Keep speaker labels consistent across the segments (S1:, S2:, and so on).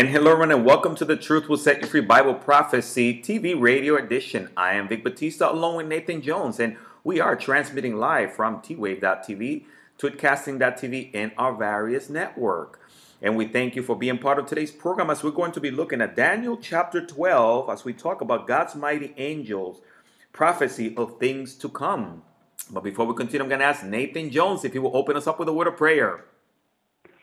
S1: And hello, everyone, and welcome to the Truth Will Set You Free Bible Prophecy TV radio edition. I am Vic Batista along with Nathan Jones, and we are transmitting live from twave.tv, tweetcasting.tv, and our various network. And we thank you for being part of today's program as we're going to be looking at Daniel chapter 12 as we talk about God's mighty angels, prophecy of things to come. But before we continue, I'm going to ask Nathan Jones if he will open us up with a word of prayer.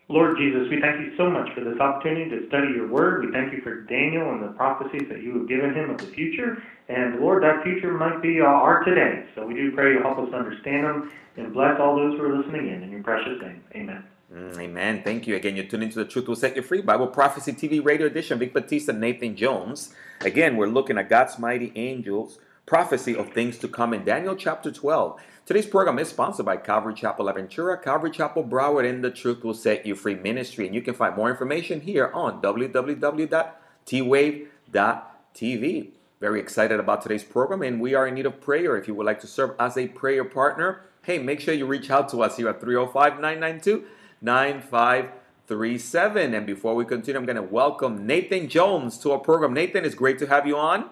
S2: Lord Jesus, we thank you so much for this opportunity to study your word. We thank you for Daniel and the prophecies that you have given him of the future. And Lord, that future might be our today. So we do pray you help us understand them and bless all those who are listening in. In your precious name, amen.
S1: Mm, amen. Thank you. Again, you're tuning into the Truth Will Set You Free Bible Prophecy TV Radio Edition. Vic Batista, Nathan Jones. Again, we're looking at God's mighty angels, prophecy of things to come in Daniel chapter 12. Today's program is sponsored by Calvary Chapel Aventura, Calvary Chapel Broward, and the Truth Will Set You Free Ministry. And you can find more information here on www.twave.tv. Very excited about today's program, and we are in need of prayer. If you would like to serve as a prayer partner, hey, make sure you reach out to us here at 305 992 9537. And before we continue, I'm going to welcome Nathan Jones to our program. Nathan, it's great to have you on.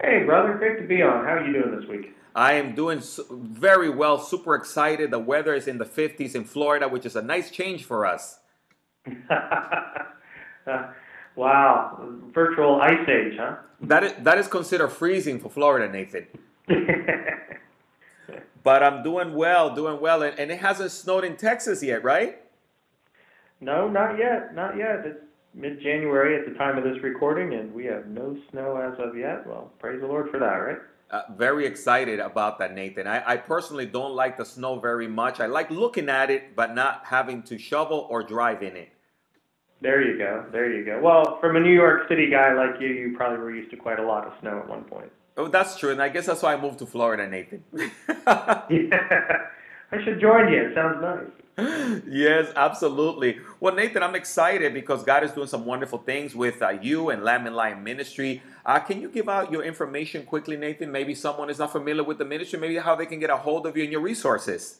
S2: Hey, brother, great to be on. How are you doing this week?
S1: I am doing very well, super excited. The weather is in the 50s in Florida, which is a nice change for us.
S2: wow, virtual ice age, huh?
S1: That is, that is considered freezing for Florida, Nathan. but I'm doing well, doing well. And, and it hasn't snowed in Texas yet, right?
S2: No, not yet, not yet. It's mid January at the time of this recording, and we have no snow as of yet. Well, praise the Lord for that, right?
S1: Uh, very excited about that, Nathan. I, I, personally don't like the snow very much. I like looking at it, but not having to shovel or drive in it.
S2: There you go. There you go. Well, from a New York City guy like you, you probably were used to quite a lot of snow at one point.
S1: Oh, that's true, and I guess that's why I moved to Florida, Nathan.
S2: yeah, I should join you. It sounds nice
S1: yes, absolutely. Well, Nathan, I'm excited because God is doing some wonderful things with uh, you and Lamb and Lion Ministry. Uh, can you give out your information quickly, Nathan? Maybe someone is not familiar with the ministry, maybe how they can get a hold of you and your resources.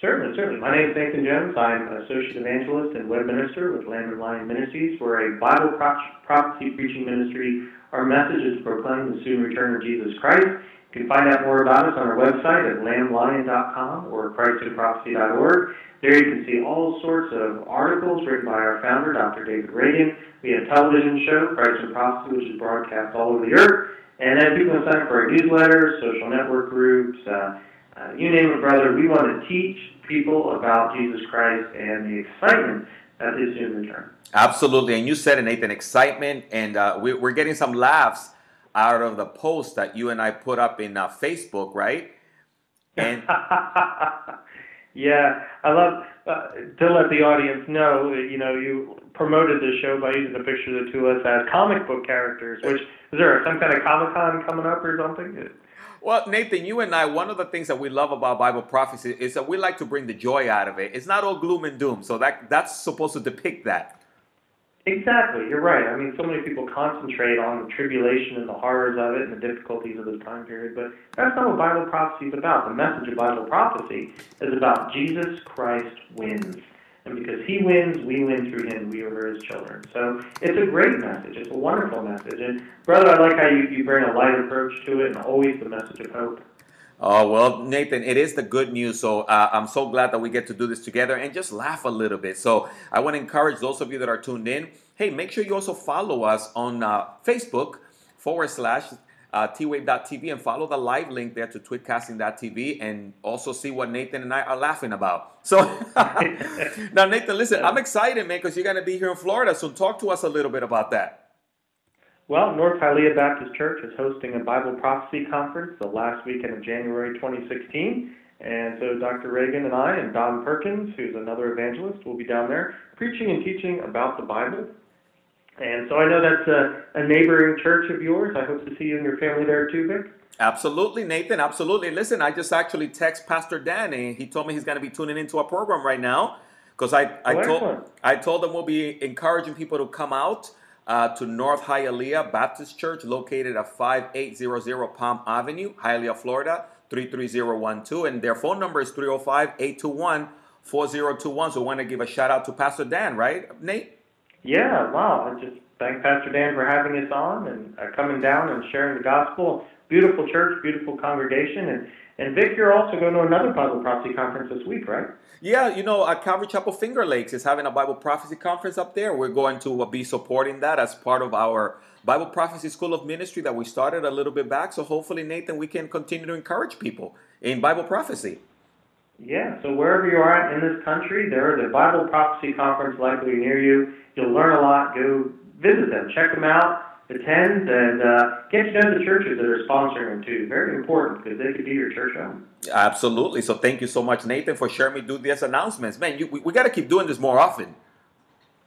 S2: Certainly, certainly. My name is Nathan Jones. I'm an associate evangelist and web minister with Lamb and Lion Ministries. We're a Bible prophecy preaching ministry. Our message is to proclaim the soon return of Jesus Christ you can find out more about us on our website at lamblion.com or christandprophecy.org. There you can see all sorts of articles written by our founder, Dr. David Reagan. We have a television show, Christ and Prophecy, which is broadcast all over the earth. And then people can sign up for our newsletter, social network groups, uh, uh, you name it, brother. We want to teach people about Jesus Christ and the excitement that is soon return.
S1: Absolutely. And you said it, Nathan, excitement. And uh, we, we're getting some laughs out of the post that you and I put up in uh, Facebook, right?
S2: And yeah, I love uh, to let the audience know. You know, you promoted this show by using the picture of the two of us as comic book characters. Which is there some kind of Comic Con coming up or something?
S1: Well, Nathan, you and I, one of the things that we love about Bible prophecy is that we like to bring the joy out of it. It's not all gloom and doom, so that that's supposed to depict that.
S2: Exactly, you're right. I mean, so many people concentrate on the tribulation and the horrors of it and the difficulties of this time period, but that's not what Bible prophecy is about. The message of Bible prophecy is about Jesus Christ wins. And because he wins, we win through him. We are his children. So it's a great message. It's a wonderful message. And, brother, I like how you, you bring a light approach to it and always the message of hope.
S1: Oh, well, Nathan, it is the good news. So uh, I'm so glad that we get to do this together and just laugh a little bit. So I want to encourage those of you that are tuned in hey, make sure you also follow us on uh, Facebook forward slash uh, twave.tv and follow the live link there to tweetcasting.tv and also see what Nathan and I are laughing about. So now, Nathan, listen, I'm excited, man, because you're going to be here in Florida. So talk to us a little bit about that.
S2: Well, North Hialeah Baptist Church is hosting a Bible Prophecy Conference the last weekend of January 2016. And so Dr. Reagan and I and Don Perkins, who's another evangelist, will be down there preaching and teaching about the Bible. And so I know that's a, a neighboring church of yours. I hope to see you and your family there too, Vic.
S1: Absolutely, Nathan. Absolutely. Listen, I just actually text Pastor Danny. He told me he's going to be tuning into our program right now because I, I told I told them we'll be encouraging people to come out uh, to North Hialeah Baptist Church, located at 5800 Palm Avenue, Hialeah, Florida, 33012. And their phone number is 305 821 4021. So I want to give a shout out to Pastor Dan, right, Nate?
S2: Yeah, wow. I just thank Pastor Dan for having us on and uh, coming down and sharing the gospel. Beautiful church, beautiful congregation, and and Vic, you're also going to another Bible prophecy conference this week, right?
S1: Yeah, you know, uh, Calvary Chapel Finger Lakes is having a Bible prophecy conference up there. We're going to uh, be supporting that as part of our Bible Prophecy School of Ministry that we started a little bit back. So hopefully, Nathan, we can continue to encourage people in Bible prophecy.
S2: Yeah, so wherever you are in this country, there is a Bible prophecy conference likely near you. You'll learn a lot. Go visit them, check them out attend and uh, get to know the churches that are sponsoring them too. Very important because they could be your church home.
S1: Absolutely. So thank you so much, Nathan, for sharing me do these announcements. Man, you, we, we got to keep doing this more often.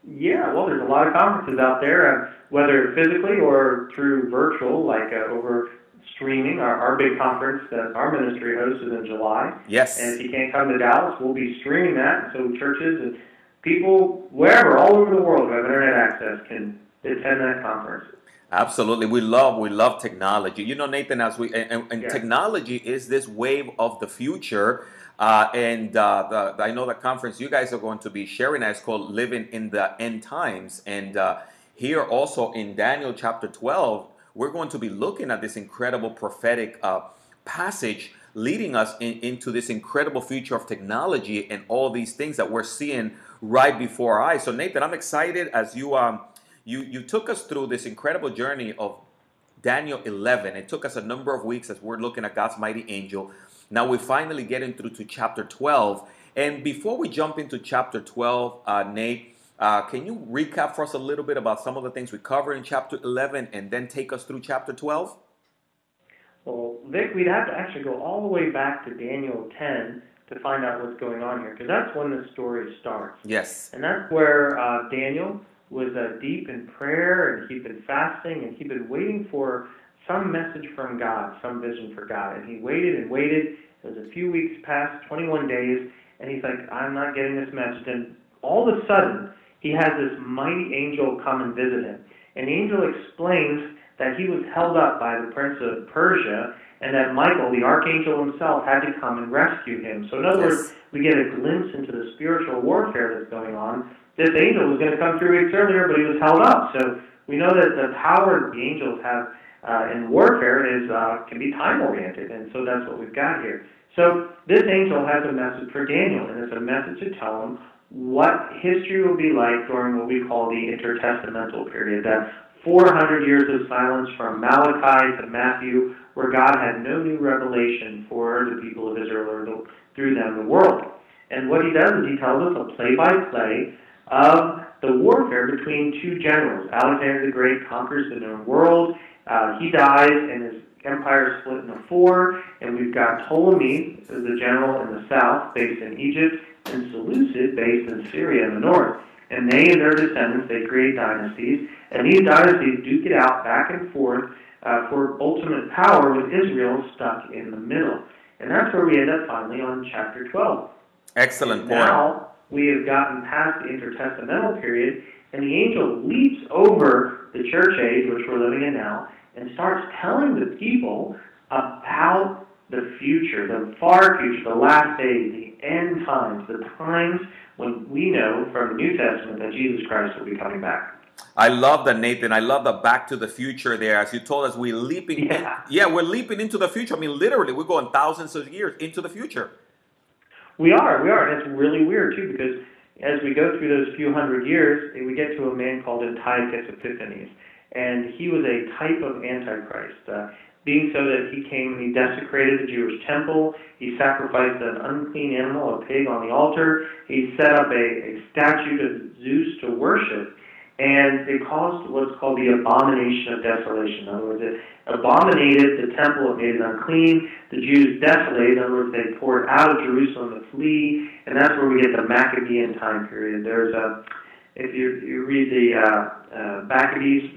S2: Yeah, well, there's a lot of conferences out there, uh, whether physically or through virtual, like uh, over streaming. Our, our big conference that our ministry hosts is in July.
S1: Yes.
S2: And if you can't come to Dallas, we'll be streaming that. So churches and people wherever, all over the world who have internet access can attend that conference.
S1: Absolutely, we love we love technology. You know, Nathan, as we and, and yeah. technology is this wave of the future. Uh, and uh, the, I know the conference you guys are going to be sharing is called "Living in the End Times." And uh, here also in Daniel chapter twelve, we're going to be looking at this incredible prophetic uh, passage leading us in, into this incredible future of technology and all these things that we're seeing right before our eyes. So, Nathan, I'm excited as you um you you took us through this incredible journey of Daniel 11. It took us a number of weeks as we're looking at God's mighty angel. Now we're finally getting through to chapter 12. And before we jump into chapter 12, uh, Nate, uh, can you recap for us a little bit about some of the things we covered in chapter 11 and then take us through chapter 12?
S2: Well, Vic, we'd have to actually go all the way back to Daniel 10 to find out what's going on here, because that's when the story starts.
S1: Yes.
S2: And that's where uh, Daniel was uh, deep in prayer and he'd been fasting and he'd been waiting for some message from God, some vision for God. And he waited and waited. It was a few weeks past, 21 days, and he's like, I'm not getting this message. And all of a sudden, he has this mighty angel come and visit him. And the angel explains that he was held up by the prince of Persia and that Michael, the archangel himself, had to come and rescue him. So, in other yes. words, we get a glimpse into the spiritual warfare that's going on this angel was going to come three weeks earlier, but he was held up. So we know that the power the angels have uh, in warfare is uh, can be time oriented, and so that's what we've got here. So this angel has a message for Daniel, and it's a message to tell him what history will be like during what we call the intertestamental period, that 400 years of silence from Malachi to Matthew, where God had no new revelation for the people of Israel or the, through them the world. And what he does is he tells us a play by play of the warfare between two generals. Alexander the Great conquers the known world. Uh, he dies, and his empire is split into four. And we've got Ptolemy, the general in the south, based in Egypt, and Seleucid, based in Syria in the north. And they and their descendants, they create dynasties. And these dynasties duke it out back and forth uh, for ultimate power with Israel stuck in the middle. And that's where we end up finally on chapter 12.
S1: Excellent point.
S2: Now, we have gotten past the intertestamental period, and the angel leaps over the church age, which we're living in now, and starts telling the people about the future, the far future, the last days, the end times, the times when we know from the New Testament that Jesus Christ will be coming back.
S1: I love that, Nathan. I love the back to the future there. As you told us, we're leaping.
S2: Yeah.
S1: Yeah, we're leaping into the future. I mean, literally, we're going thousands of years into the future.
S2: We are, we are, and it's really weird too because as we go through those few hundred years, we get to a man called Antiochus Epiphanes, and he was a type of Antichrist. Uh, being so that he came and he desecrated the Jewish temple, he sacrificed an unclean animal, a pig, on the altar, he set up a, a statue of Zeus to worship, and it caused what's called the abomination of desolation. In other words, it abominated the temple, it made it unclean. The Jews desolated. In other words, they poured out of Jerusalem to flee, and that's where we get the Maccabean time period. There's a, if you, you read the uh, uh, Maccabees,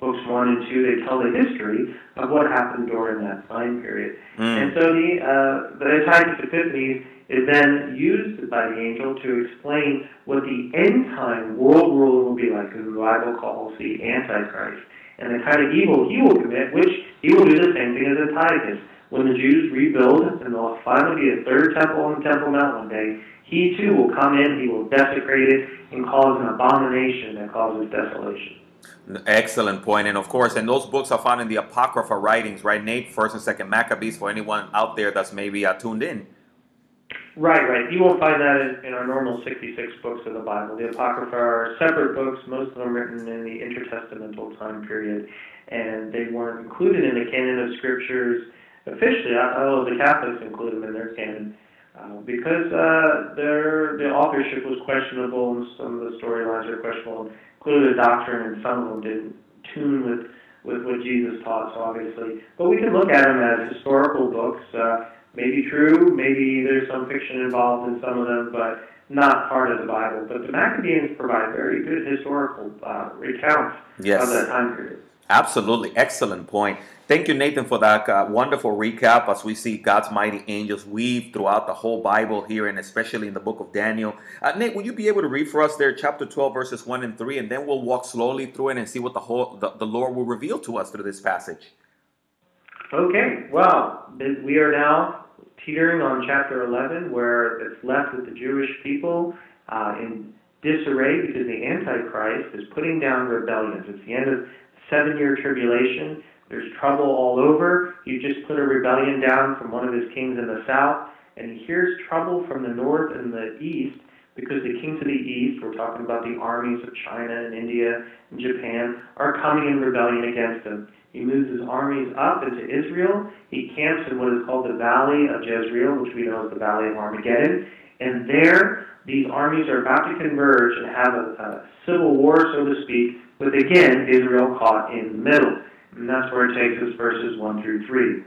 S2: books one and two, they tell the history of what happened during that time period. Mm. And so the uh, the Antiochus Epiphanes is then used by the angel to explain what the end time world ruler will be like, who the Bible calls the Antichrist, and the kind of evil he will commit, which he will do the same thing as Antiochus, when the Jews rebuild, and there'll finally be a third temple on the Temple Mount one day, he too will come in, he will desecrate it, and cause an abomination that causes desolation.
S1: Excellent point. And of course, and those books are found in the Apocrypha writings, right, Nate? First and Second Maccabees for anyone out there that's maybe uh, tuned in.
S2: Right, right. You won't find that in, in our normal 66 books of the Bible. The Apocrypha are separate books, most of them written in the intertestamental time period, and they weren't included in the canon of scriptures officially, although the Catholics include them in their canon. Uh, because uh, their the authorship was questionable and some of the storylines are questionable, including the doctrine, and some of them didn't tune with with what Jesus taught, so obviously. But we can look at them as historical books. Uh, maybe true, maybe there's some fiction involved in some of them, but not part of the Bible. But the Maccabees provide very good historical uh, recounts
S1: yes.
S2: of that time period.
S1: Absolutely. Excellent point. Thank you, Nathan, for that uh, wonderful recap as we see God's mighty angels weave throughout the whole Bible here and especially in the book of Daniel. Uh, Nate, will you be able to read for us there chapter 12, verses 1 and 3, and then we'll walk slowly through it and see what the, whole, the, the Lord will reveal to us through this passage?
S2: Okay, well, we are now teetering on chapter 11 where it's left with the Jewish people uh, in disarray because the Antichrist is putting down rebellions. It's the end of seven year tribulation. There's trouble all over. He just put a rebellion down from one of his kings in the south, and he hears trouble from the north and the east because the kings of the east, we're talking about the armies of China and India and Japan, are coming in rebellion against him. He moves his armies up into Israel. He camps in what is called the Valley of Jezreel, which we know as the Valley of Armageddon. And there, these armies are about to converge and have a, a civil war, so to speak, with again Israel caught in the middle. And that's where it takes us verses 1 through 3.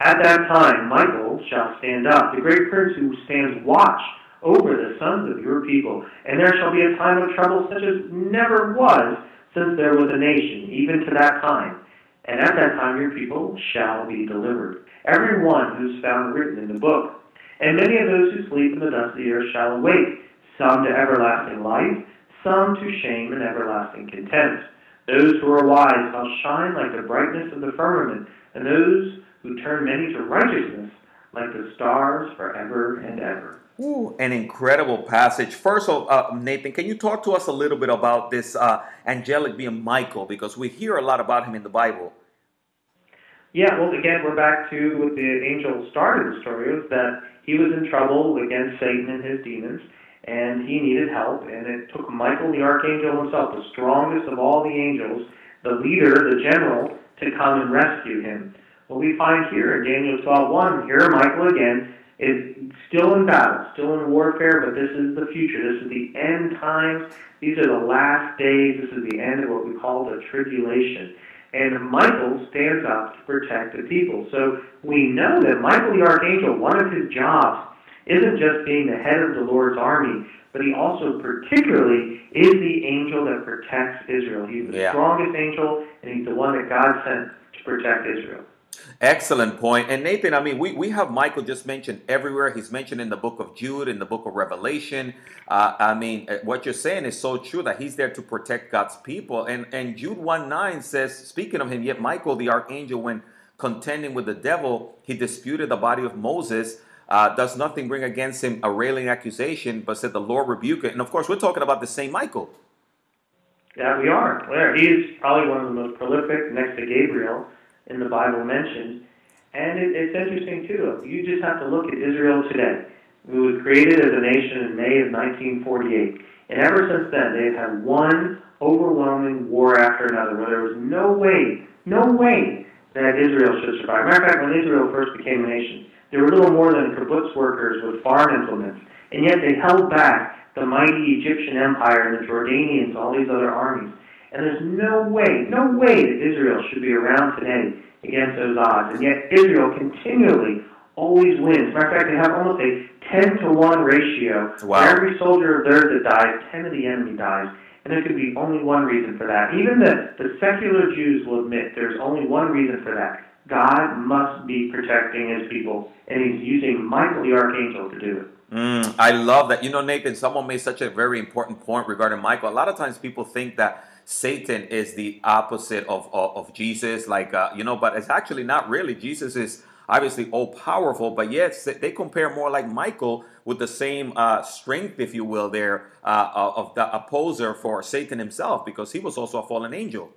S2: At that time, Michael shall stand up, the great prince who stands watch over the sons of your people. And there shall be a time of trouble such as never was since there was a nation, even to that time. And at that time your people shall be delivered, every one who's found written in the book. And many of those who sleep in the dust of the earth shall awake, some to everlasting life, some to shame and everlasting contempt. Those who are wise shall shine like the brightness of the firmament, and those who turn many to righteousness like the stars forever and ever.
S1: Ooh, an incredible passage. First of all, uh, Nathan, can you talk to us a little bit about this uh, angelic being Michael? Because we hear a lot about him in the Bible.
S2: Yeah, well, again, we're back to what the angel started the story was that he was in trouble against Satan and his demons, and he needed help. And it took Michael, the archangel himself, the strongest of all the angels, the leader, the general, to come and rescue him. What we find here in Daniel 12:1, here Michael again is still in battle, still in warfare, but this is the future. This is the end times. These are the last days. This is the end of what we call the tribulation. And Michael stands up to protect the people. So we know that Michael the archangel, one of his jobs isn't just being the head of the Lord's army, but he also particularly is the angel that protects Israel. He's the yeah. strongest angel, and he's the one that God sent to protect Israel.
S1: Excellent point. And Nathan, I mean, we, we have Michael just mentioned everywhere. He's mentioned in the book of Jude, in the book of Revelation. Uh, I mean, uh, what you're saying is so true that he's there to protect God's people. And, and Jude 1 9 says, speaking of him, yet Michael, the archangel, when contending with the devil, he disputed the body of Moses. Uh, does nothing bring against him a railing accusation, but said the Lord rebuke it. And of course, we're talking about the same Michael.
S2: Yeah, we are. Well, he's probably one of the most prolific next to Gabriel in the Bible mentioned. And it, it's interesting, too. You just have to look at Israel today. We was created as a nation in May of 1948. And ever since then, they've had one overwhelming war after another where there was no way, no way that Israel should survive. Matter of fact, when Israel first became a nation, they were little more than kibbutz workers with farm implements. And yet they held back the mighty Egyptian empire and the Jordanians, all these other armies. And there's no way, no way that Israel should be around today against those odds. And yet Israel continually always wins. Matter of fact, they have almost a 10 to 1 ratio.
S1: Wow.
S2: For every soldier of theirs that dies, 10 of the enemy dies. And there could be only one reason for that. Even the, the secular Jews will admit there's only one reason for that. God must be protecting his people, and he's using Michael the archangel to do it.
S1: Mm, I love that. You know, Nathan, someone made such a very important point regarding Michael. A lot of times people think that Satan is the opposite of, of, of Jesus, like, uh, you know, but it's actually not really. Jesus is obviously all powerful, but yes, they compare more like Michael with the same uh, strength, if you will, there uh, of the opposer for Satan himself, because he was also a fallen angel.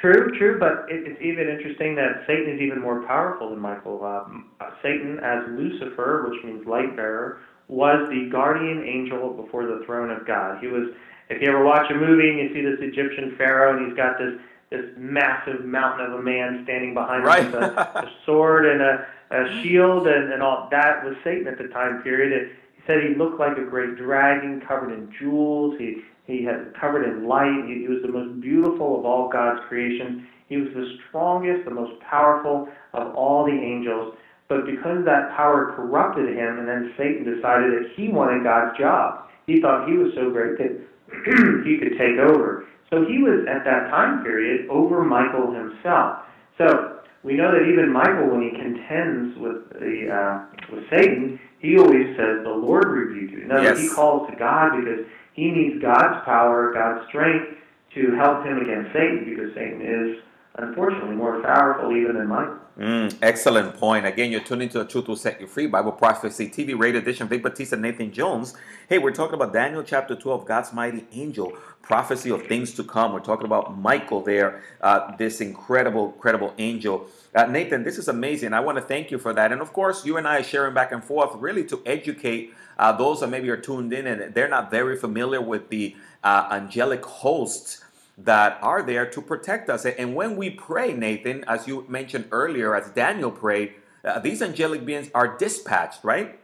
S2: True, true, but it's even interesting that Satan is even more powerful than Michael. Um, uh, Satan, as Lucifer, which means light bearer, was the guardian angel before the throne of God. He was, if you ever watch a movie and you see this Egyptian pharaoh and he's got this this massive mountain of a man standing behind
S1: right.
S2: him with a, a sword and a, a shield and, and all that was Satan at the time period. And he said he looked like a great dragon covered in jewels. He he had covered in light. He, he was the most beautiful of all God's creation. He was the strongest, the most powerful of all the angels. But because that power corrupted him, and then Satan decided that he wanted God's job, he thought he was so great that he could take over. So he was at that time period over Michael himself. So we know that even Michael, when he contends with the uh, with Satan, he always says, "The Lord rebuke you." No, yes. he calls to God because he needs God's power, God's strength to help him against Satan because Satan is unfortunately more powerful even than Michael.
S1: Mm, excellent point. Again, you're tuning to The Truth Will Set You Free, Bible Prophecy TV Radio Edition. Vic Batista, Nathan Jones. Hey, we're talking about Daniel chapter 12, God's mighty angel, prophecy of things to come. We're talking about Michael there, uh, this incredible, incredible angel. Uh, Nathan, this is amazing. I want to thank you for that. And of course, you and I are sharing back and forth really to educate uh, those that maybe are tuned in and they're not very familiar with the uh, angelic hosts that are there to protect us. And when we pray, Nathan, as you mentioned earlier, as Daniel prayed, uh, these angelic beings are dispatched, right?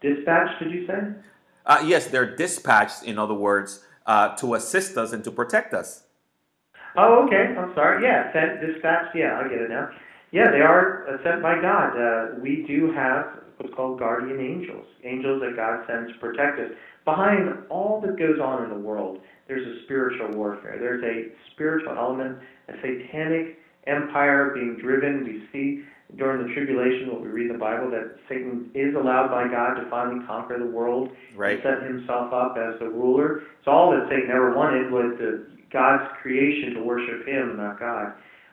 S2: Dispatched, did you say?
S1: Uh, yes, they're dispatched, in other words, uh, to assist us and to protect us.
S2: Oh, okay. I'm sorry. Yeah, sent, dispatched. Yeah, I get it now. Yeah, they are sent by God. Uh, we do have what's called guardian angels, angels that God sends to protect us. Behind all that goes on in the world, there's a spiritual warfare. There's a spiritual element, a satanic empire being driven. We see during the tribulation, what we read in the Bible, that Satan is allowed by God to finally conquer the world
S1: right.
S2: and set himself up as the ruler. It's all that Satan ever wanted was the, God's creation to worship him, not God.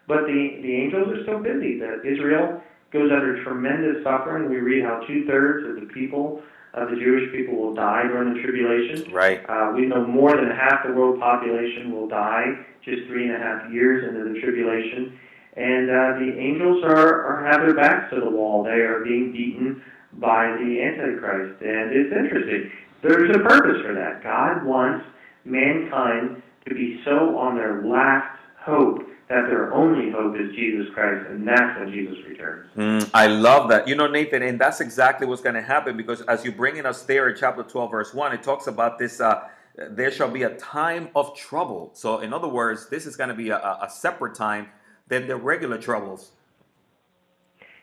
S2: But the, the angels are so busy. That Israel goes under tremendous suffering. We read how two thirds of the people, of the Jewish people, will die during the tribulation.
S1: Right.
S2: Uh, we know more than half the world population will die just three and a half years into the tribulation. And uh, the angels are, are have their backs to the wall. They are being beaten by the Antichrist. And it's interesting. There's a purpose for that. God wants mankind to be so on their last hope that their only hope is Jesus Christ, and that's when Jesus returns.
S1: Mm, I love that. You know, Nathan, and that's exactly what's going to happen because as you bring in us there in chapter 12, verse 1, it talks about this. Uh, there shall be a time of trouble. So, in other words, this is going to be a, a separate time than the regular troubles.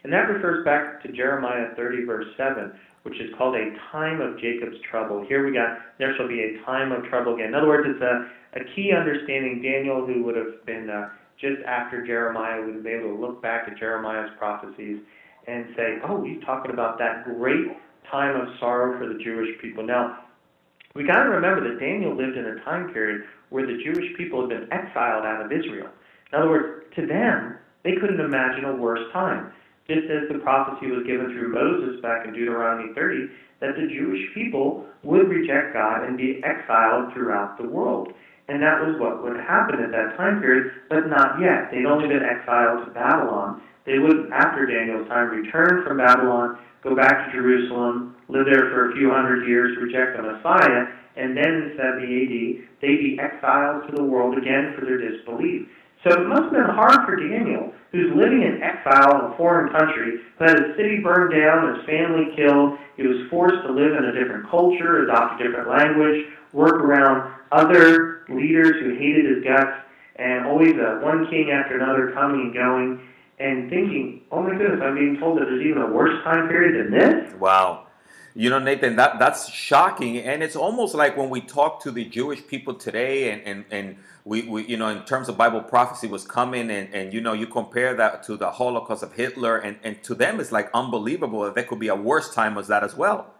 S2: And that refers back to Jeremiah 30, verse 7, which is called a time of Jacob's trouble. Here we got, there shall be a time of trouble again. In other words, it's a, a key understanding. Daniel, who would have been uh, just after Jeremiah be able to look back at Jeremiah's prophecies and say, oh, he's talking about that great time of sorrow for the Jewish people. Now, we got to remember that Daniel lived in a time period where the Jewish people had been exiled out of Israel. In other words, to them, they couldn't imagine a worse time. Just as the prophecy was given through Moses back in Deuteronomy 30, that the Jewish people would reject God and be exiled throughout the world. And that was what would happen at that time period, but not yet. They'd only been exiled to Babylon. They would, after Daniel's time, return from Babylon, go back to Jerusalem, live there for a few hundred years, reject the Messiah, and then in 70 AD, they'd be exiled to the world again for their disbelief. So it must have been hard for Daniel, who's living in exile in a foreign country, who had his city burned down, his family killed. He was forced to live in a different culture, adopt a different language, work around other leaders who hated his guts, and always uh, one king after another coming and going, and thinking, oh my goodness, I'm being told that there's even a worse time period than this?
S1: Wow. You know, Nathan, that, that's shocking. And it's almost like when we talk to the Jewish people today and, and, and we, we, you know, in terms of Bible prophecy was coming and, and, you know, you compare that to the Holocaust of Hitler and, and to them it's like unbelievable that there could be a worse time as that as well.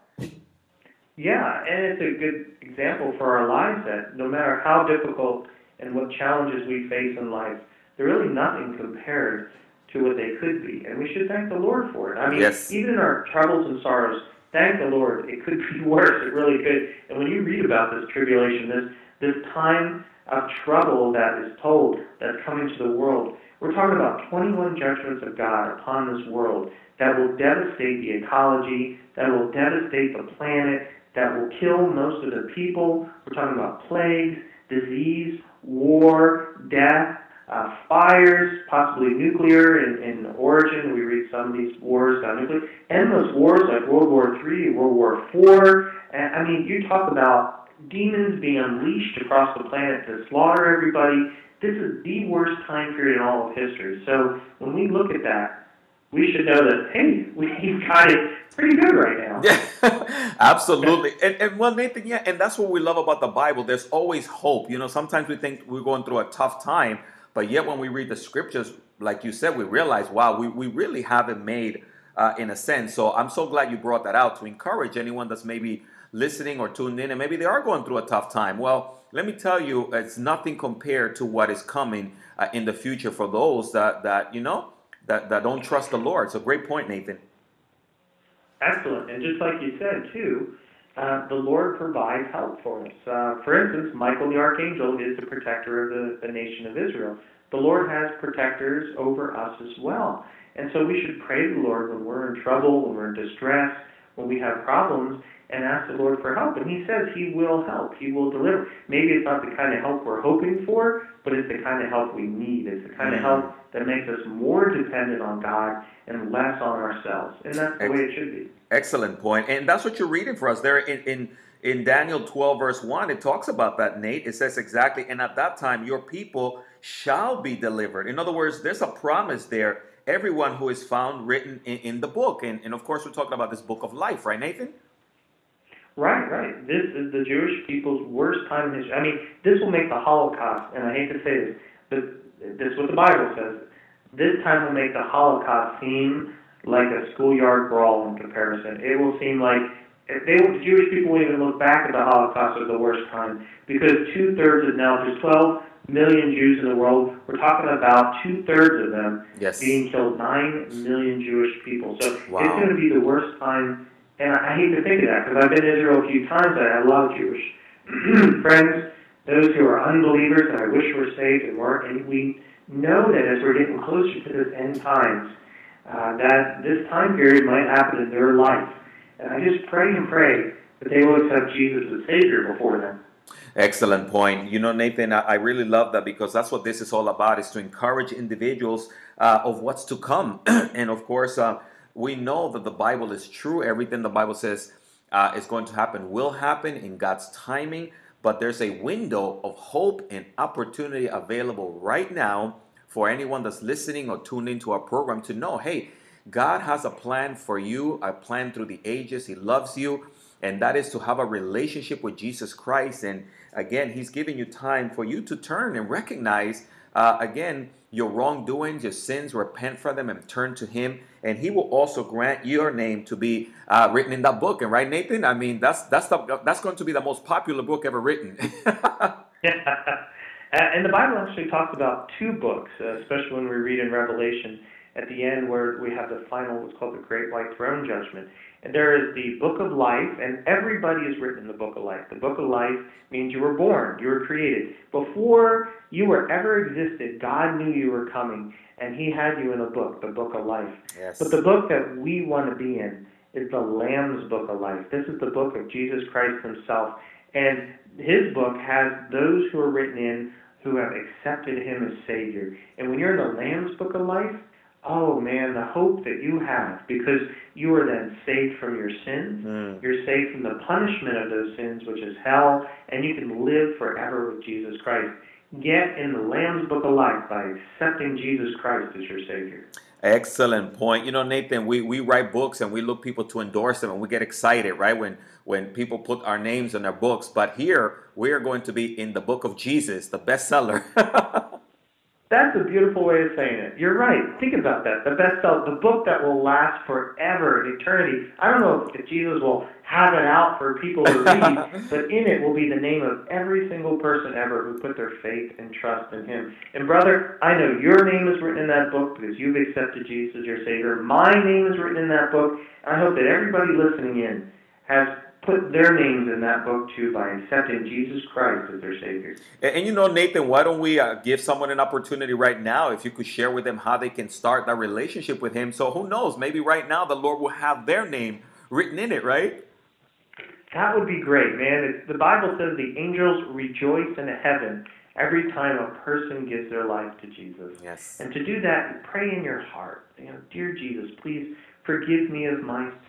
S2: Yeah, and it's a good example for our lives that no matter how difficult and what challenges we face in life, they're really nothing compared to what they could be. And we should thank the Lord for it. I mean,
S1: Yes.
S2: even in our troubles and sorrows, thank the Lord. It could be worse. It really could. And when you read about this tribulation, this this time of trouble that is told that's coming to the world, we're talking about 21 judgments of God upon this world that will devastate the ecology, that will devastate the planet, that will kill most of the people. We're talking about plagues, disease, war, death, uh, fires, possibly nuclear in, in origin. We read some of these wars got nuclear. Endless wars like World War III, World War IV. And, I mean, you talk about demons being unleashed across the planet to slaughter everybody. This is the worst time period in all of history. So when we look at that, we should know that, hey, we've got it pretty good right now.
S1: Yeah, absolutely. And, and well, Nathan, yeah, and that's what we love about the Bible. There's always hope. You know, sometimes we think we're going through a tough time, but yet when we read the scriptures, like you said, we realize, wow, we, we really haven't made uh, in a sense. So I'm so glad you brought that out to encourage anyone that's maybe listening or tuned in and maybe they are going through a tough time. Well, let me tell you, it's nothing compared to what is coming uh, in the future for those that, that you know, that, that don't trust the Lord. So great point, Nathan.
S2: Excellent. And just like you said, too, uh, the Lord provides help for us. Uh, for instance, Michael the Archangel is the protector of the, the nation of Israel. The Lord has protectors over us as well. And so we should pray to the Lord when we're in trouble, when we're in distress, when we have problems, and ask the Lord for help. And He says He will help, He will deliver. Maybe it's not the kind of help we're hoping for, but it's the kind of help we need. It's the kind of help that makes us more dependent on God and less on ourselves. And that's the way it should be.
S1: Excellent point. And that's what you're reading for us there in, in, in Daniel 12, verse 1. It talks about that, Nate. It says exactly, and at that time your people shall be delivered. In other words, there's a promise there. Everyone who is found written in, in the book. And, and of course, we're talking about this book of life, right, Nathan?
S2: Right, right. This is the Jewish people's worst time in history. I mean, this will make the Holocaust, and I hate to say this, but this is what the Bible says. This time will make the Holocaust seem like a schoolyard brawl in comparison. It will seem like if they, the Jewish people won't even look back at the Holocaust as the worst time because two thirds of now there's 12 million Jews in the world. We're talking about two thirds of them
S1: Yes.
S2: being killed. Nine million Jewish people. So
S1: Wow.
S2: it's going to be the worst time. And I I hate to think of that because I've been to Israel a few times and I love Jewish friends, those who are unbelievers and I wish were saved and weren't. And we know that as we're getting closer to this end times, uh, that this time period might happen in their life. And I just pray and pray that they will accept Jesus as Savior before then.
S1: Excellent point. You know, Nathan, I I really love that because that's what this is all about: is to encourage individuals uh, of what's to come. and of course, uh, we know that the Bible is true. Everything the Bible says uh, is going to happen will happen in God's timing. But there's a window of hope and opportunity available right now for anyone that's listening or tuned into our program to know, hey, God has a plan for you, a plan through the ages. He loves you and that is to have a relationship with Jesus Christ. And again, He's giving you time for you to turn and recognize, uh, again, your wrongdoings, your sins, repent for them, and turn to Him. And He will also grant your name to be uh, written in that book. And right, Nathan? I mean, that's that's the, that's going to be the most popular book ever written. yeah.
S2: and the Bible actually talks about two books, uh, especially when we read in Revelation at the end where we have the final, what's called the Great White Throne Judgment. And there is the book of life, and everybody is written in the book of life. The book of life means you were born, you were created. Before you were ever existed, God knew you were coming, and He had you in a book, the book of life.
S1: yes.
S2: But the book that we want to be in is the Lamb's book of life. This is the book of Jesus Christ Himself. And His book has those who are written in who have accepted Him as Savior. And when you're in the Lamb's book of life, oh man, the hope that you have, because you are then saved from your sins.
S1: Mm.
S2: You're saved from the punishment of those sins, which is hell, and you can live forever with Jesus Christ. Get in the Lamb's Book of Life by accepting Jesus Christ as your Savior.
S1: Excellent point. You know, Nathan, we, we write books and we look people to endorse them and we get excited, right? When when people put our names on their books. But here we are going to be in the book of Jesus, the bestseller.
S2: That's a beautiful way of saying it. You're right. Think about that. The bestseller, the book that will last forever, and eternity. I don't know if Jesus will have it out for people to read, but in it will be the name of every single person ever who put their faith and trust in Him. And brother, I know your name is written in that book because you've accepted Jesus as your Savior. My name is written in that book. I hope that everybody listening in has put their names in that book too by accepting Jesus Christ as their Savior.
S1: And, and you know, Nathan, why don't we uh, give someone an opportunity right now if you could share with them how they can start that relationship with Him? So who knows? Maybe right now the Lord will have their name written in it, right?
S2: That would be great, man. It's, the Bible says the angels rejoice in heaven every time a person gives their life to Jesus.
S1: Yes.
S2: And to do that, pray in your heart. You know, dear Jesus, please forgive me of my sins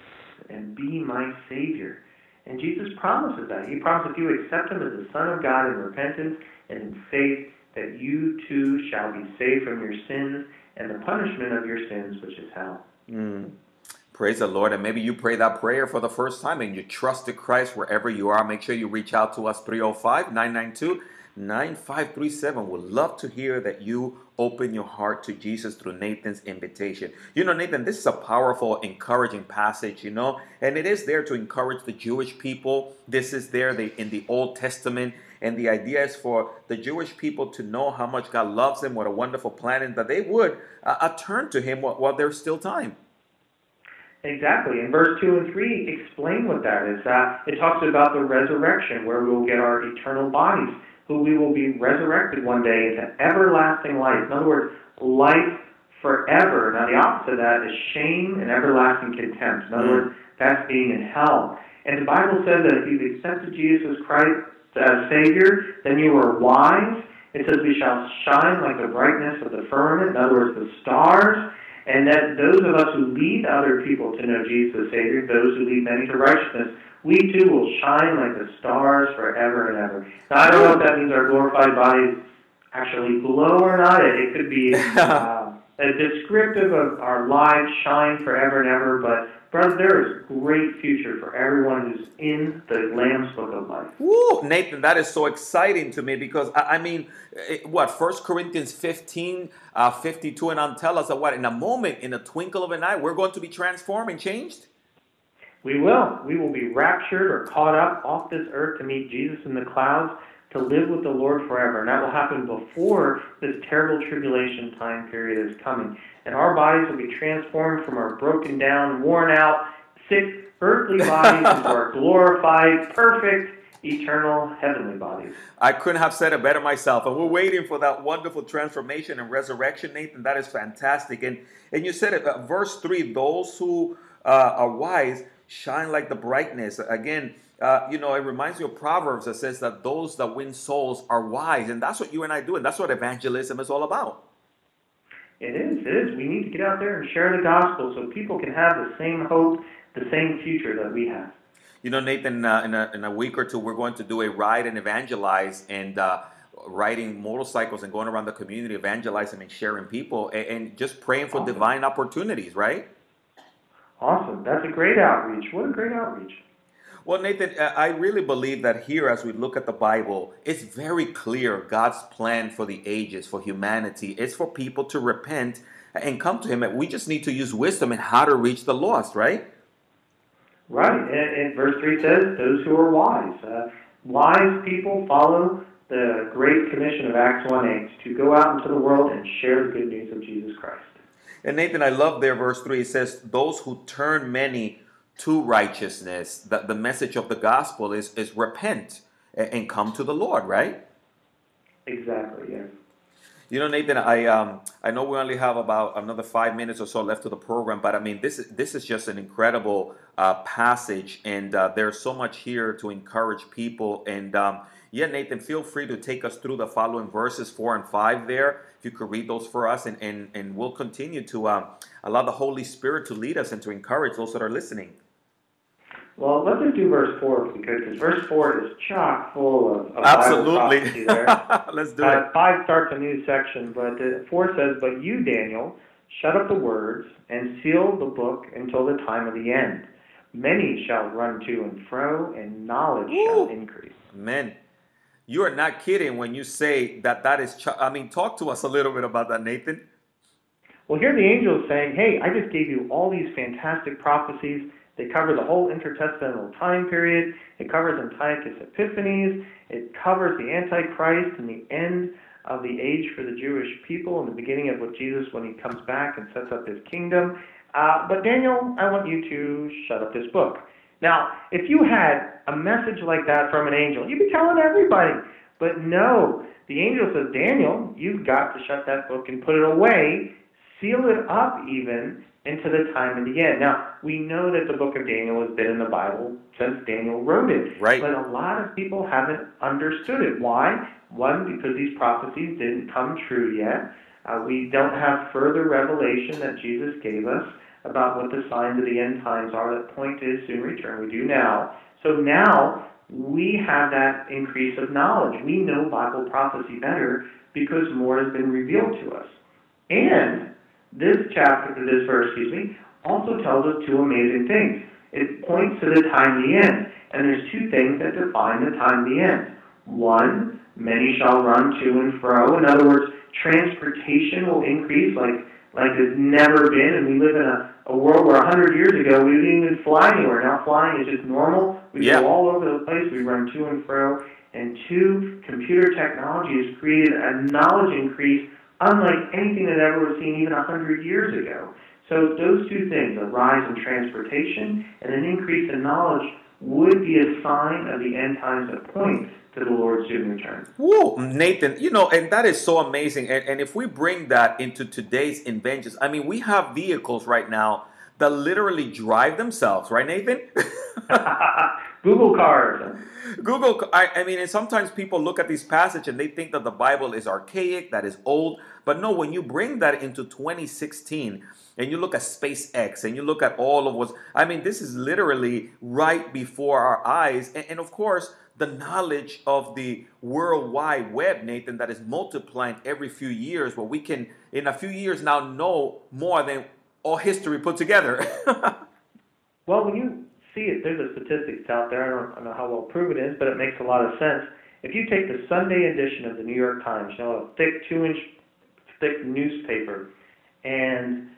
S2: and be my Savior. And Jesus promises that. He promises if you accept Him as the Son of God in repentance and in faith, that you too shall be saved from your sins and the punishment of your sins, which is hell.
S1: Mm. Praise the Lord. And maybe you pray that prayer for the first time and you trusted Christ wherever you are. Make sure you reach out to us 305 992 9537. Would love to hear that you open your heart to Jesus through Nathan's invitation. You know, Nathan, this is a powerful, encouraging passage, you know, and it is there to encourage the Jewish people. This is there in the Old Testament. And the idea is for the Jewish people to know how much God loves them, what a wonderful plan, and that they would uh, uh turn to Him while, while there's still time.
S2: Exactly. And verse 2 and 3 explain what that is. Uh, it talks about the resurrection, where we will get our eternal bodies who we will be resurrected one day into everlasting life. In other words, life forever. Now, the opposite of that is shame and everlasting contempt. In other mm. words, that's being in hell. And the Bible says that if you've accepted Jesus Christ as Savior, then you are wise. It says we shall shine like the brightness of the firmament, in other words, the stars. And that those of us who lead other people to know Jesus as Savior, those who lead many to righteousness, we too will shine like the stars forever and ever. Now, I don't know if that means our glorified bodies actually glow or not. It, it could be uh, a descriptive of our lives shine forever and ever, but brother, there is a great future for everyone who's in the Lamb's Book of Life.
S1: Woo, Nathan, that is so exciting to me because I, I mean, it, what First Corinthians 15, uh, 52 and on tell us that what in a moment, in a twinkle of an eye, we're going to be transformed and changed.
S2: We will. We will be raptured or caught up off this earth to meet Jesus in the clouds to live with the Lord forever. And that will happen before this terrible tribulation time period is coming. And our bodies will be transformed from our broken down, worn out, sick, earthly bodies into our glorified, perfect, eternal heavenly bodies.
S1: I couldn't have said it better myself. And we're waiting for that wonderful transformation and resurrection, Nathan. That is fantastic. And and you said it, uh, verse 3 those who uh, are wise shine like the brightness. Again, uh, you know, it reminds me of Proverbs that says that those that win souls are wise. And that's what you and I do. And that's what evangelism is all about.
S2: It is. It is. We need to get out there and share the gospel so people can have the same hope, the same future that we have.
S1: You know, Nathan, uh, in, a, in a week or two, we're going to do a ride and evangelize and uh, riding motorcycles and going around the community, evangelizing and sharing people and, and just praying for awesome. divine opportunities, right?
S2: Awesome. That's a great outreach. What a great outreach.
S1: Well, Nathan, I really believe that here, as we look at the Bible, it's very clear God's plan for the ages, for humanity, is for people to repent and come to Him. And we just need to use wisdom in how to reach the lost, right?
S2: Right. And, and verse 3 says, those who are wise. Uh, wise people follow the great commission of Acts 1 8 to go out into the world and share the good news of Jesus Christ.
S1: And Nathan, I love there, verse 3. It says, Those who turn many to righteousness, that the message of the gospel is, is repent and come to the Lord, right?
S2: Exactly, yes.
S1: You know, Nathan, I um, I know we only have about another five minutes or so left of the program, but I mean, this is this is just an incredible uh, passage, and uh, there's so much here to encourage people. And um, yeah, Nathan, feel free to take us through the following verses four and five there. If you could read those for us, and and, and we'll continue to um, allow the Holy Spirit to lead us and to encourage those that are listening.
S2: Well, let's just do verse 4 if we could, because verse 4 is chock full of, of
S1: Absolutely.
S2: there.
S1: let's do
S2: uh,
S1: it.
S2: 5 starts a new section, but uh, 4 says, But you, Daniel, shut up the words and seal the book until the time of the end. Many shall run to and fro, and knowledge Ooh. shall increase.
S1: Amen. You are not kidding when you say that that is. Ch- I mean, talk to us a little bit about that, Nathan.
S2: Well, here the angel is saying, "Hey, I just gave you all these fantastic prophecies. They cover the whole intertestamental time period. It covers Antiochus Epiphanes. It covers the Antichrist and the end of the age for the Jewish people and the beginning of what Jesus when he comes back and sets up his kingdom. Uh, but Daniel, I want you to shut up this book. Now, if you had a message like that from an angel, you'd be telling everybody. But no, the angel says, Daniel, you've got to shut that book and put it away, seal it up even into the time of the end. Now, we know that the book of Daniel has been in the Bible since Daniel wrote it.
S1: Right.
S2: But a lot of people haven't understood it. Why? One, because these prophecies didn't come true yet. Uh, we don't have further revelation that Jesus gave us about what the signs of the end times are that point to his soon return. We do now. So now we have that increase of knowledge. We know Bible prophecy better because more has been revealed to us. And this chapter, this verse, excuse me, also tells us two amazing things. It points to the time of the end. And there's two things that define the time of the end. One, many shall run to and fro. In other words, transportation will increase like like it's never been, and we live in a, a world where 100 years ago we didn't even fly anywhere. Now flying is just normal. We
S1: Yeah.
S2: go all over the place. We run to and fro. And two, computer technology has created a knowledge increase unlike anything that ever was seen even 100 years ago. So those two things, a rise in transportation and an increase in knowledge, would be a sign of the end times that point to the Lord's soon return.
S1: Whoa, Nathan, you know, and that is so amazing. And, and if we bring that into today's inventions, I mean, we have vehicles right now that literally drive themselves, right, Nathan?
S2: Google card.
S1: Google, I, I mean, and sometimes people look at these passages and they think that the Bible is archaic, that is old. But no, when you bring that into 2016 and you look at SpaceX and you look at all of what's, I mean, this is literally right before our eyes. And, and of course, the knowledge of the World Wide Web, Nathan, that is multiplying every few years, where we can, in a few years now, know more than all history put together.
S2: Well, when you see it, there's a statistics out there. I don't, I don't know how well proven it is, but it makes a lot of sense. If you take the Sunday edition of the New York Times, you know, a thick two-inch thick newspaper, and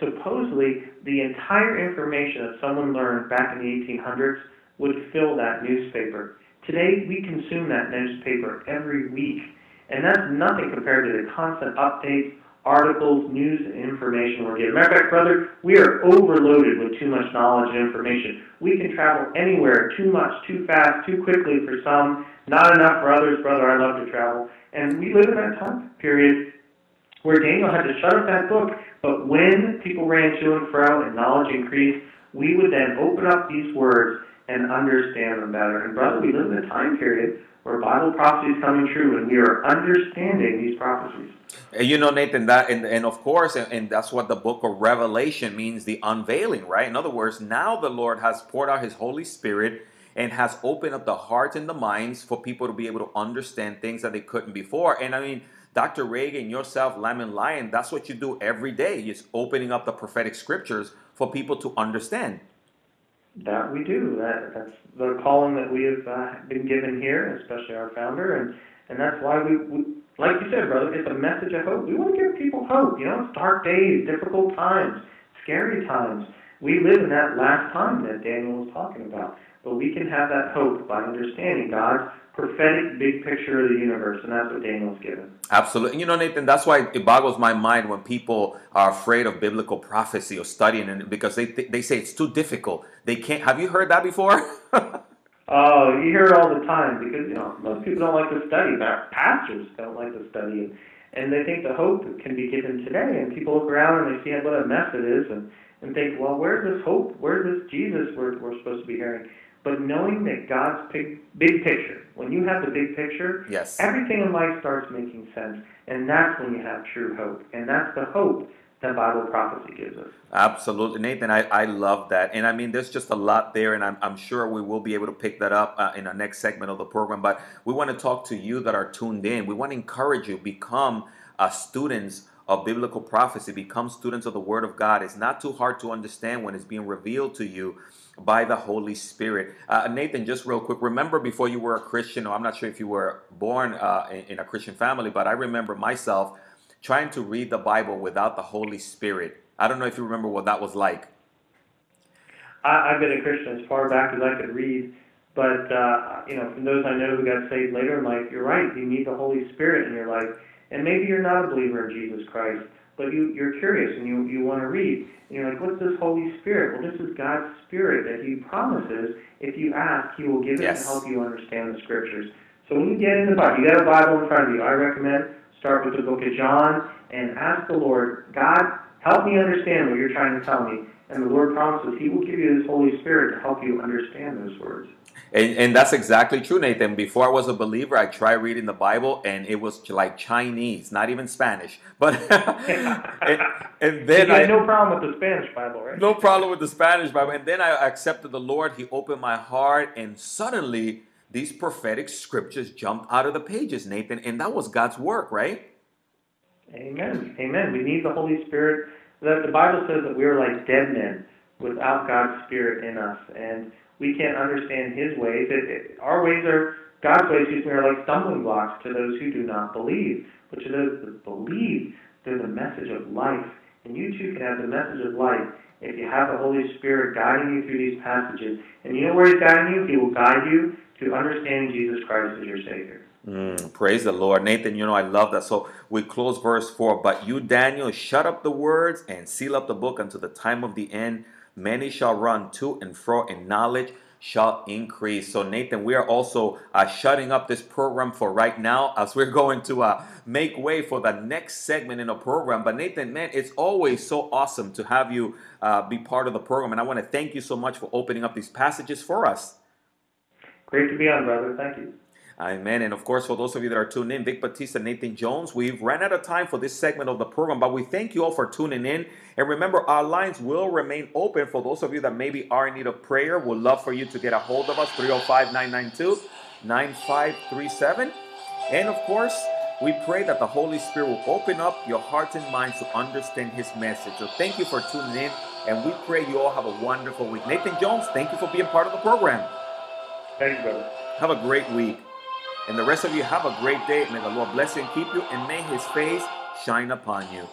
S2: supposedly the entire information that someone learned back in the 1800s would fill that newspaper. Today, we consume that newspaper every week, and that's nothing compared to the constant updates, articles, news, and information we're getting. Matter of fact, brother, we are overloaded with too much knowledge and information. We can travel anywhere too much, too fast, too quickly for some, not enough for others. Brother, I love to travel. And we live in that time period where Daniel had to shut up that book, but when people ran to and fro and knowledge increased, we would then open up these words and understand them better. And brother, we live in a time period where Bible prophecy is coming true, and we are understanding these prophecies.
S1: You know, Nathan, that and, and of course, and, and that's what the book of Revelation means, the unveiling, right? In other words, now the Lord has poured out his Holy Spirit and has opened up the hearts and the minds for people to be able to understand things that they couldn't before. And I mean, Dr. Reagan, yourself, and Lion, that's what you do every day. Is opening up the prophetic scriptures for people to understand.
S2: That we do. That, that's the calling that we have uh, been given here, especially our founder, and and that's why we, we, like you said, brother, it's a message of hope. We want to give people hope. You know, it's dark days, difficult times, scary times. We live in that last time that Daniel was talking about, but we can have that hope by understanding God's prophetic big picture of the universe, and that's what Daniel's given.
S1: Absolutely. You know, Nathan, that's why it boggles my mind when people are afraid of biblical prophecy or studying it because they, they say it's too difficult. They can't. Have you heard that before?
S2: Oh, you hear it all the time because you know most people don't like to study. Pastors don't like to study, and, and they think the hope can be given today. And people look around and they see what a mess it is, and and think, well, where's this hope? Where's this Jesus we're we're supposed to be hearing? But knowing that God's big big picture, when you have the big picture,
S1: yes.
S2: everything in life starts making sense, and that's when you have true hope, and that's the hope that Bible prophecy gives us.
S1: Absolutely, Nathan. I, I love that. And I mean, there's just a lot there, and I'm, I'm sure we will be able to pick that up uh, in our next segment of the program. But we want to talk to you that are tuned in. We want to encourage you become uh, students of biblical prophecy. Become students of the Word of God. It's not too hard to understand when it's being revealed to you by the Holy Spirit. Uh, Nathan, just real quick, remember before you were a Christian, or I'm not sure if you were born uh, in, in a Christian family, but I remember myself trying to read the Bible without the Holy Spirit. I don't know if you remember what that was like.
S2: I, I've been a Christian as far back as I could read, but uh, you know, from those I know who got saved later, I'm like, you're right. You need the Holy Spirit in your life, and maybe you're not a believer in Jesus Christ, but you you're curious and you you want to read, and you're like, what's this Holy Spirit? Well, this is God's Spirit that He promises if you ask, He will give it
S1: Yes.
S2: to help you understand the Scriptures. So when you get in the Bible, you got a Bible in front of you. I recommend start with the book of John and ask the Lord, God, help me understand what you're trying to tell me. And the Lord promises He will give you His Holy Spirit to help you understand those words.
S1: And, and that's exactly true, Nathan. Before I was a believer, I tried reading the Bible, and it was like Chinese, not even Spanish. But and, and then I
S2: no problem with the Spanish Bible, right?
S1: no problem with the Spanish Bible. And then I accepted the Lord. He opened my heart, and suddenly these prophetic scriptures jumped out of the pages, Nathan. And that was God's work, right?
S2: Amen. Amen. We need the Holy Spirit. The, the Bible says that we are like dead men without God's Spirit in us, and we can't understand His ways. It, it, our ways are God's ways. Excuse me, are like stumbling blocks to those who do not believe, but to those that believe, they're the message of life. And you too can have the message of life if you have the Holy Spirit guiding you through these passages. And you know where He's guiding you? He will guide you to understanding Jesus Christ as your Savior.
S1: Mm, praise the Lord. Nathan, you know, I love that. So we close verse 4. But you, Daniel, shut up the words and seal up the book until the time of the end. Many shall run to and fro, and knowledge shall increase. So, Nathan, we are also uh, shutting up this program for right now as we're going to uh, make way for the next segment in the program. But, Nathan, man, it's always so awesome to have you uh, be part of the program. And I want to thank you so much for opening up these passages for us.
S2: Great to be on, brother. Thank you.
S1: Amen. And of course, for those of you that are tuned in, Vic Batista, Nathan Jones, we've ran out of time for this segment of the program, but we thank you all for tuning in. And remember, our lines will remain open for those of you that maybe are in need of prayer. We'd love for you to get a hold of us, 305 992 9537. And of course, we pray that the Holy Spirit will open up your hearts and minds to understand His message. So thank you for tuning in, and we pray you all have a wonderful week. Nathan Jones, thank you for being part of the program.
S2: Thank you, brother.
S1: Have a great week. And the rest of you have a great day. May the Lord bless you and keep you, and may his face shine upon you.